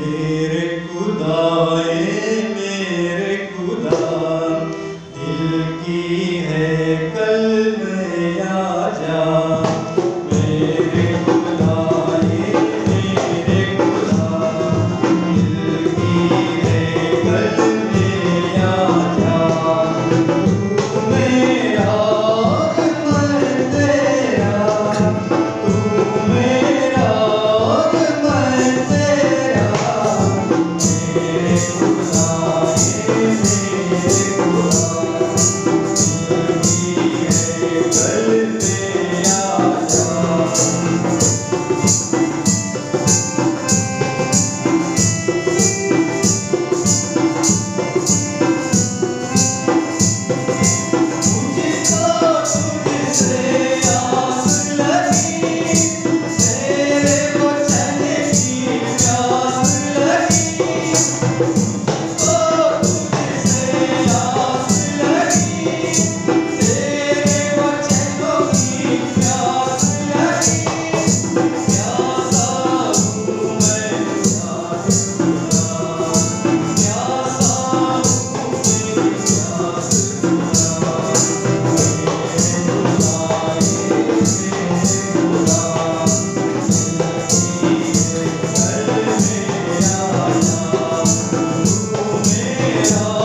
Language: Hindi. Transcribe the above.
मेरे खुदा मेरे खुदा दिल की 서